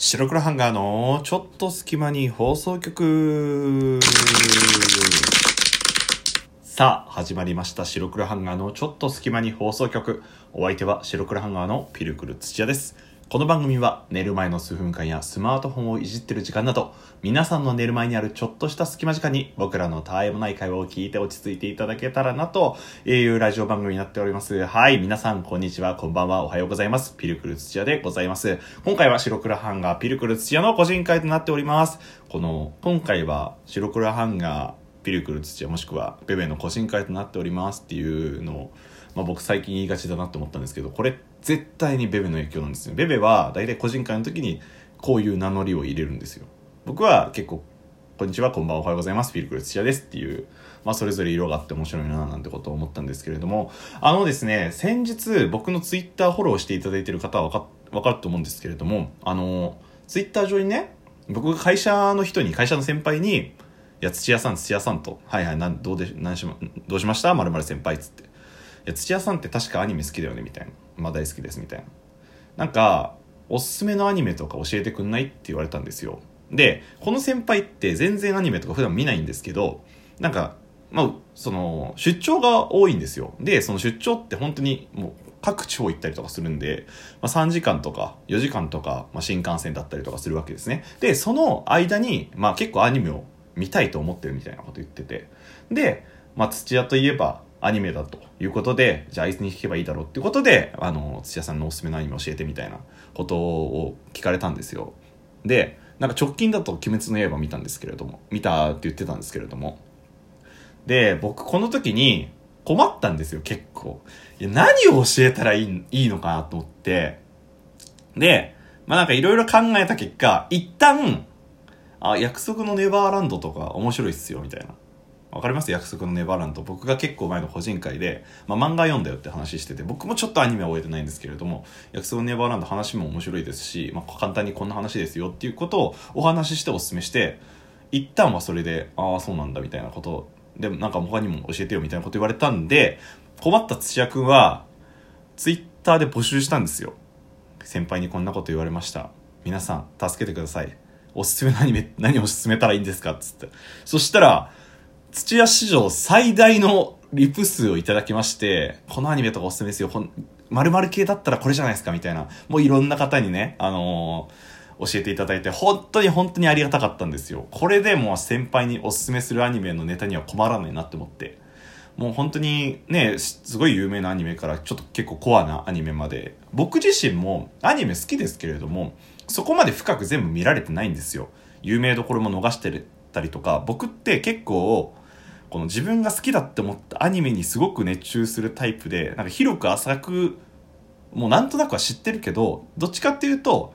白黒ハンガーのちょっと隙間に放送局さあ、始まりました。白黒ハンガーのちょっと隙間に放送局。お相手は白黒ハンガーのピルクル土屋です。この番組は寝る前の数分間やスマートフォンをいじってる時間など、皆さんの寝る前にあるちょっとした隙間時間に僕らのたわいもない会話を聞いて落ち着いていただけたらなというラジオ番組になっております。はい、皆さんこんにちは、こんばんは、おはようございます。ピルクル土屋でございます。今回は白黒ハンガーピルクル土屋の個人会となっております。この、今回は白黒ハンガーピルクル土屋もしくはベベの個人会となっておりますっていうのを、まあ、僕最近言いがちだなって思ったんですけどこれ絶対にベベの影響なんですよ。ベベは大体個人会の時にこういう名乗りを入れるんですよ。僕は結構「こんにちはこんばんはおはようございますピルクル土屋です」っていう、まあ、それぞれ色があって面白いななんてことを思ったんですけれどもあのですね先日僕のツイッターフォローしていただいている方は分か分かると思うんですけれどもあのツイッター上にね僕が会社の人に会社の先輩にいや、土屋さん、土屋さんと、はいはい、なんどうで、何しま、どうしました？まるまる先輩っつって。土屋さんって確かアニメ好きだよねみたいな。まあ大好きですみたいな。なんか、おすすめのアニメとか教えてくんないって言われたんですよ。で、この先輩って全然アニメとか普段見ないんですけど、なんか、まあ、その、出張が多いんですよ。で、その出張って本当にもう、各地方行ったりとかするんで、まあ、3時間とか4時間とか、まあ、新幹線だったりとかするわけですね。で、その間に、まあ結構アニメを見たいと思ってるみたいなこと言ってて。で、まあ、土屋といえばアニメだということで、じゃああいつに聞けばいいだろうっていうことで、あの、土屋さんのおすすめのアニメ教えてみたいなことを聞かれたんですよ。で、なんか直近だと鬼滅の刃見たんですけれども、見たって言ってたんですけれども。で、僕この時に困ったんですよ、結構。いや、何を教えたらいいいいのかなと思って。で、まあなんかいろいろ考えた結果、一旦、あ、約束のネバーランドとか面白いっすよ、みたいな。わかります？約束のネバーランド。僕が結構前の個人会で、まあ漫画読んだよって話してて、僕もちょっとアニメは終えてないんですけれども、約束のネバーランド話も面白いですし、まあ簡単にこんな話ですよっていうことをお話ししてお勧めして、一旦はそれで、ああ、そうなんだみたいなことでも、なんか他にも教えてよみたいなこと言われたんで、困った土屋くんは、ツイッターで募集したんですよ。先輩にこんなこと言われました。皆さん、助けてください。おすすめのアニメ、何を勧めたらいいんですか？っつって。そしたら、土屋史上最大のリプ数をいただきまして、このアニメとかおすすめですよ。ほん、〇〇系だったらこれじゃないですかみたいな。もういろんな方にね、あのー教えていただいて、本当に本当にありがたかったんですよ。これでもう先輩におすすめするアニメのネタには困らないなって思って。もう本当にね、すごい有名なアニメからちょっと結構コアなアニメまで。僕自身もアニメ好きですけれども、そこまで深く全部見られてないんですよ。有名どころも逃してるたりとか、僕って結構、この自分が好きだって思ったアニメにすごく熱中するタイプで、なんか広く浅く、もうなんとなくは知ってるけど、どっちかっていうと、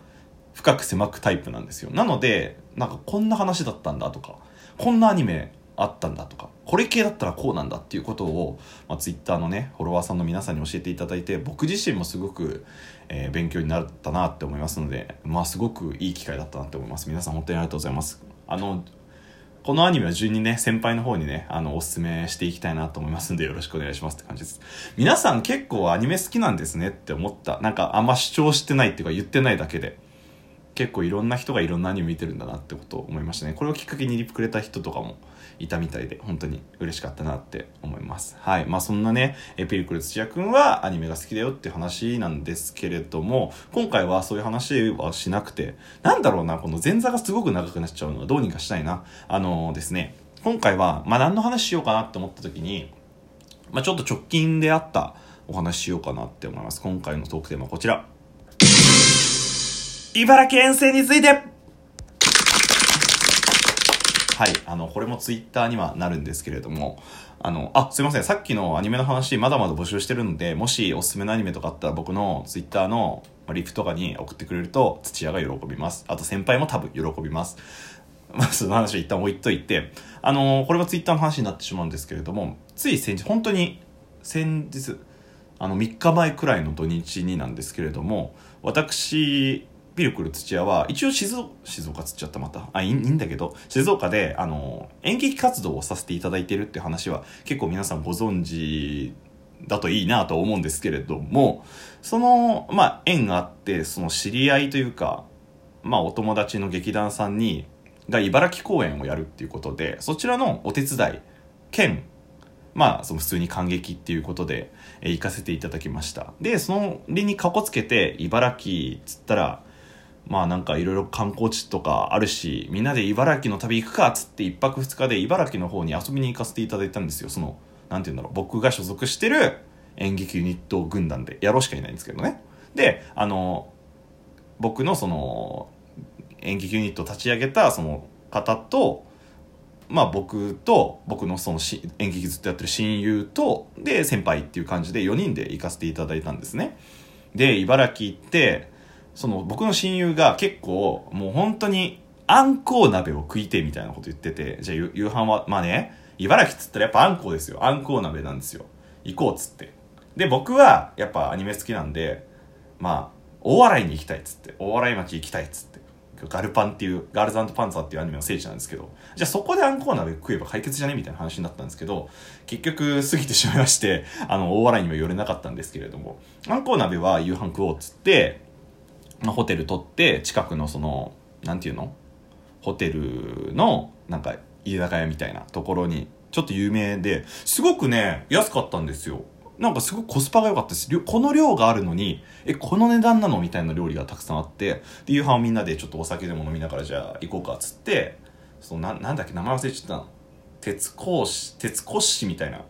深く狭くタイプなんですよ。なので、なんかこんな話だったんだとか、こんなアニメあったんだとか、これ系だったらこうなんだっていうことを、まあ、ツイッターのね、フォロワーさんの皆さんに教えていただいて、僕自身もすごく、えー勉強になったなって思いますので、まあすごくいい機会だったなって思います。皆さん本当にありがとうございます。あの、このアニメは順にね、先輩の方にね、あの、おすすめしていきたいなと思いますんで、よろしくお願いしますって感じです。皆さん結構アニメ好きなんですねって思った。なんかあんま主張してないっていうか言ってないだけで。結構いろんな人がいろんなアニメ見てるんだなってことを思いましたね。これをきっかけにリプくれた人とかもいたみたいで、本当に嬉しかったなって思います。はい。まあそんなね、えピルクル土屋くんはアニメが好きだよって話なんですけれども、今回はそういう話はしなくて、なんだろうな、この前座がすごく長くなっちゃうのはどうにかしたいな。あのですね、今回は、まあ何の話しようかなって思った時に、まあちょっと直近であったお話しようかなって思います。今回のトークテーマはこちら。茨城遠征についてはい、あの、これもツイッターにはなるんですけれども、あの、あ、すいません、さっきのアニメの話、まだまだ募集してるので、もしおすすめのアニメとかあったら僕のツイッターのリプとかに送ってくれると、土屋が喜びます。あと先輩も多分喜びます。まあ、その話を一旦置いといて、あのこれはツイッターの話になってしまうんですけれども、つい先日、本当に先日、あの、3日前くらいの土日になんですけれども、私、ピルクル土屋は、一応静、静岡つっちゃったまた。あ、いいいんだけど、静岡で、あの、演劇活動をさせていただいてるって話は、結構皆さんご存知だといいなと思うんですけれども、その、まあ、縁があって、その知り合いというか、まあお友達の劇団さんにが茨城公演をやるっていうことでそちらのお手伝い兼まあその普通に感激っていうことで、えー行かせていただきましたでその理にかこつけて茨城っつったらまあなんかいろいろ観光地とかあるしみんなで茨城の旅行くかっつって1泊2日で茨城の方に遊びに行かせていただいたんですよ。そのなんて言うんだろう僕が所属してる演劇ユニット軍団で。やろうしかいないんですけどね。であの僕のその演劇ユニットを立ち上げたその方とまあ僕と僕のそのし演劇ずっとやってる親友とで先輩っていう感じで4人で行かせていただいたんですね。で茨城行ってその僕の親友が結構もう本当にあんこう鍋を食いてみたいなこと言っててじゃあ夕飯はまあね茨城っつったらやっぱあんこうですよ。あんこう鍋なんですよ。行こうっつって。で僕はやっぱアニメ好きなんでまあ大洗に行きたいっつって。大洗町行きたいっつって。ガルパンっていうガールズパンツァーっていうアニメの聖地なんですけど。じゃあそこであんこう鍋食えば解決じゃねみたいな話になったんですけど結局過ぎてしまいましてあの大洗には寄れなかったんですけれども。あんこう鍋は夕飯食おうっつって、まあ、ホテル取って近くのそのなんていうの？ホテルのなんか居酒屋みたいなところにちょっと有名ですごくね安かったんですよ。なんかすごくコスパが良かったです。この量があるのにえこの値段なの？みたいな料理がたくさんあってで夕飯をみんなでちょっとお酒でも飲みながらじゃあ行こうかっつってそのななんだっけ？名前忘れちゃったの鉄格子鉄格子みたいな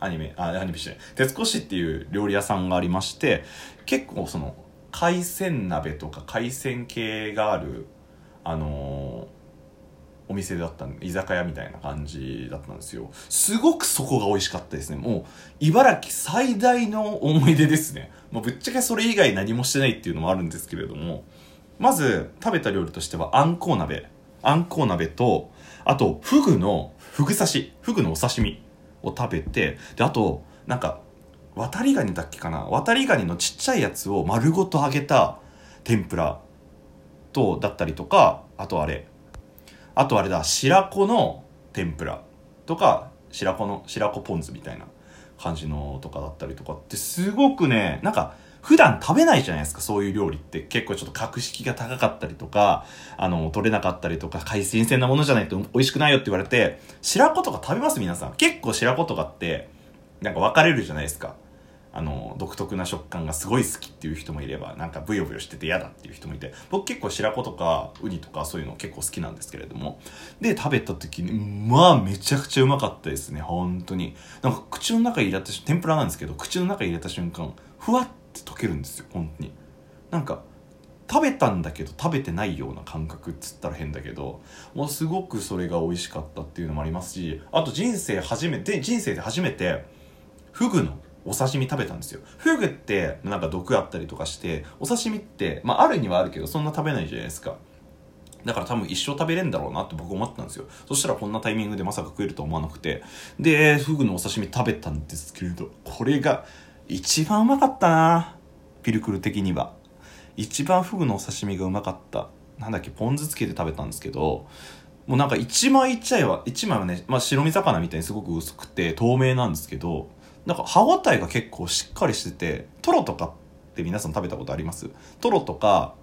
アニメあアニメしてない。鉄格子っていう料理屋さんがありまして結構その海鮮鍋とか海鮮系があるあのーお店だったんで居酒屋みたいな感じだったんですよ。すごくそこが美味しかったですね。もう茨城最大の思い出ですね、まあ、ぶっちゃけそれ以外何もしてないっていうのもあるんですけれども。まず食べた料理としてはあんこう鍋。あんこう鍋とあとフグのフグ刺し。フグのお刺身を食べてであとなんか渡りガニだっけかな？渡りガニのちっちゃいやつを丸ごと揚げた天ぷらとだったりとかあとあれ。あとあれだ白子の天ぷらとか白子の白子ポン酢みたいな感じのとかだったりとか。ってすごくねなんか普段食べないじゃないですかそういう料理って。結構ちょっと格式が高かったりとかあの取れなかったりとか海鮮鮮なものじゃないと美味しくないよって言われて白子とか食べます？皆さん。結構白子とかってなんか分かれるじゃないですか。あの独特な食感がすごい好きっていう人もいればなんかブヨブヨしてて嫌だっていう人もいて僕結構白子とかウニとかそういうの結構好きなんですけれども。で食べた時にまあめちゃくちゃうまかったですね本当に。なんか口の中に入れた瞬天ぷらなんですけど口の中に入れた瞬間ふわって溶けるんですよ本当に。なんか食べたんだけど食べてないような感覚っつったら変だけどもうすごくそれが美味しかったっていうのもありますしあと人生初めて人生で初めてフグのお刺身食べたんですよ。フグってなんか毒あったりとかしてお刺身ってまああるにはあるけどそんな食べないじゃないですか。だから多分一生食べれんだろうなって僕思ったんですよ。そしたらこんなタイミングでまさか食えると思わなくて。でフグのお刺身食べたんですけれどこれが一番うまかったな。ピルクル的には。一番フグのお刺身がうまかった。なんだっけポン酢つけて食べたんですけどもうなんか一枚一枚は一枚はね、まあ、白身魚みたいにすごく薄くて透明なんですけどなんか歯ごたえが結構しっかりしててトロとかって皆さん食べたことあります？トロとか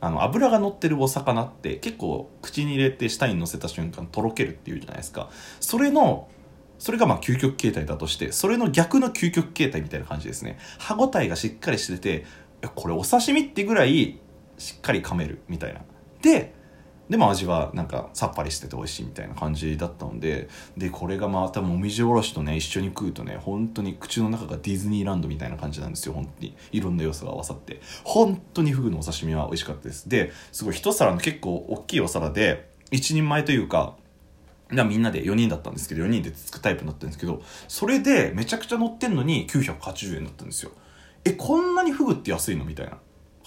あの油が乗ってるお魚って結構口に入れて舌に乗せた瞬間とろけるっていうじゃないですか。それのそれがまあ究極形態だとしてそれの逆の究極形態みたいな感じですね。歯ごたえがしっかりしててこれお刺身ってぐらいしっかり噛めるみたいな。ででも味はなんかさっぱりしてて美味しいみたいな感じだったのででこれがまたもみじおろしとね一緒に食うとね本当に口の中がディズニーランドみたいな感じなんですよ本当に。いろんな要素が合わさって。本当にフグのお刺身は美味しかったです。ですごい一皿の結構大きいお皿で一人前というかみんなで4人だったんですけど4人でつくタイプだったんですけどそれでめちゃくちゃ乗ってんのに980円だったんですよ。えこんなにフグって安いの？みたいな。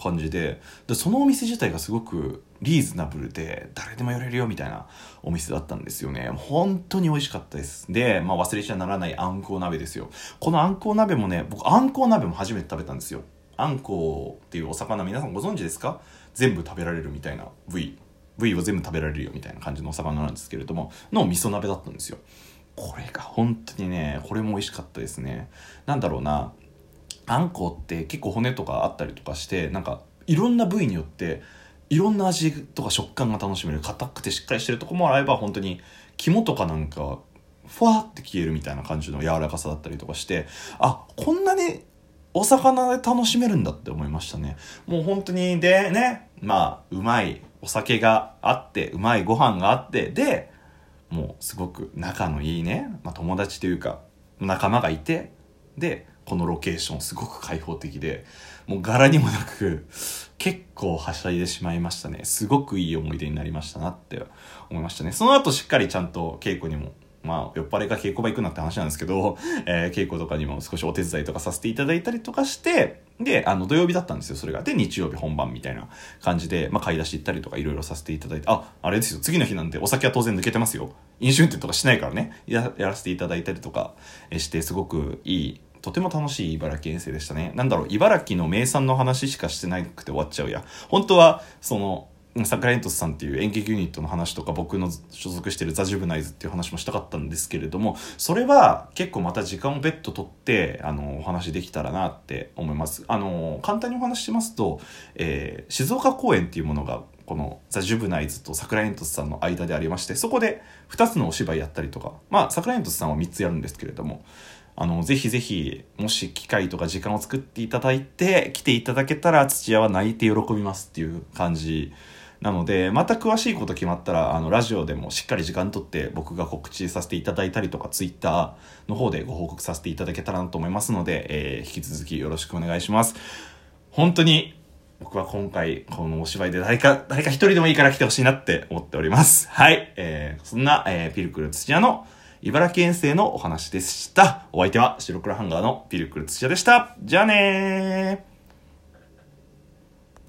感じででそのお店自体がすごくリーズナブルで誰でも寄れるよみたいなお店だったんですよね。本当に美味しかったです。で、まあ、忘れちゃならないあんこう鍋ですよ。このあんこう鍋もね僕あんこう鍋も初めて食べたんですよ。あんこうっていうお魚皆さんご存知ですか？全部食べられるみたいな部位。部位を全部食べられるよみたいな感じのお魚なんですけれどもの味噌鍋だったんですよ。これが本当にねこれも美味しかったですね。なんだろうな。あんこって結構骨とかあったりとかしてなんかいろんな部位によっていろんな味とか食感が楽しめる。硬くてしっかりしてるとこもあれば本当に肝とかなんかふわって消えるみたいな感じの柔らかさだったりとかしてあこんなにお魚で楽しめるんだって思いましたね。もう本当にでねまあうまいお酒があってうまいご飯があってでもうすごく仲のいいね、まあ、友達というか仲間がいてでこのロケーションすごく開放的でもう柄にもなく結構はしゃいでしまいましたねすごくいい思い出になりましたなって思いましたねその後しっかりちゃんと稽古にもまあ、酔っ払いが稽古場行くなって話なんですけど、えー、稽古とかにも少しお手伝いとかさせていただいたりとかして、で、あの、土曜日だったんですよ、それが。で、日曜日本番みたいな感じで、まあ、買い出し行ったりとかいろいろさせていただいて、あ、あれですよ、次の日なんでお酒は当然抜けてますよ。飲酒運転とかしないからね、ややらせていただいたりとかして、すごくいいとても楽しい茨城遠征でしたね。なんだろう、茨城の名産の話しかしてなくて終わっちゃうや。本当は、その、サクラエントスさんっていう演劇ユニットの話とか僕の所属してるザ・ジュブナイズっていう話もしたかったんですけれどもそれは結構また時間を別途取ってあのお話できたらなって思いますあの簡単にお話ししますと、えー、静岡公演っていうものがこのザ・ジュブナイズとサクラエントスさんの間でありましてそこで2つのお芝居やったりとかまあサクラエントスさんは3つやるんですけれどもあの、ぜひぜひ、もし機会とか時間を作っていただいて、来ていただけたら、土屋は泣いて喜びますっていう感じなので、また詳しいこと決まったら、あの、ラジオでもしっかり時間とって僕が告知させていただいたりとか、ツイッターの方でご報告させていただけたらなと思いますので、えー、引き続きよろしくお願いします。本当に、僕は今回、このお芝居で誰か、誰か一人でもいいから来てほしいなって思っております。はい。えー、そんな、えー、ピルクル土屋の茨城遠征のお話でした。お相手は白黒ハンガーのピルクル土屋でした。じゃあねー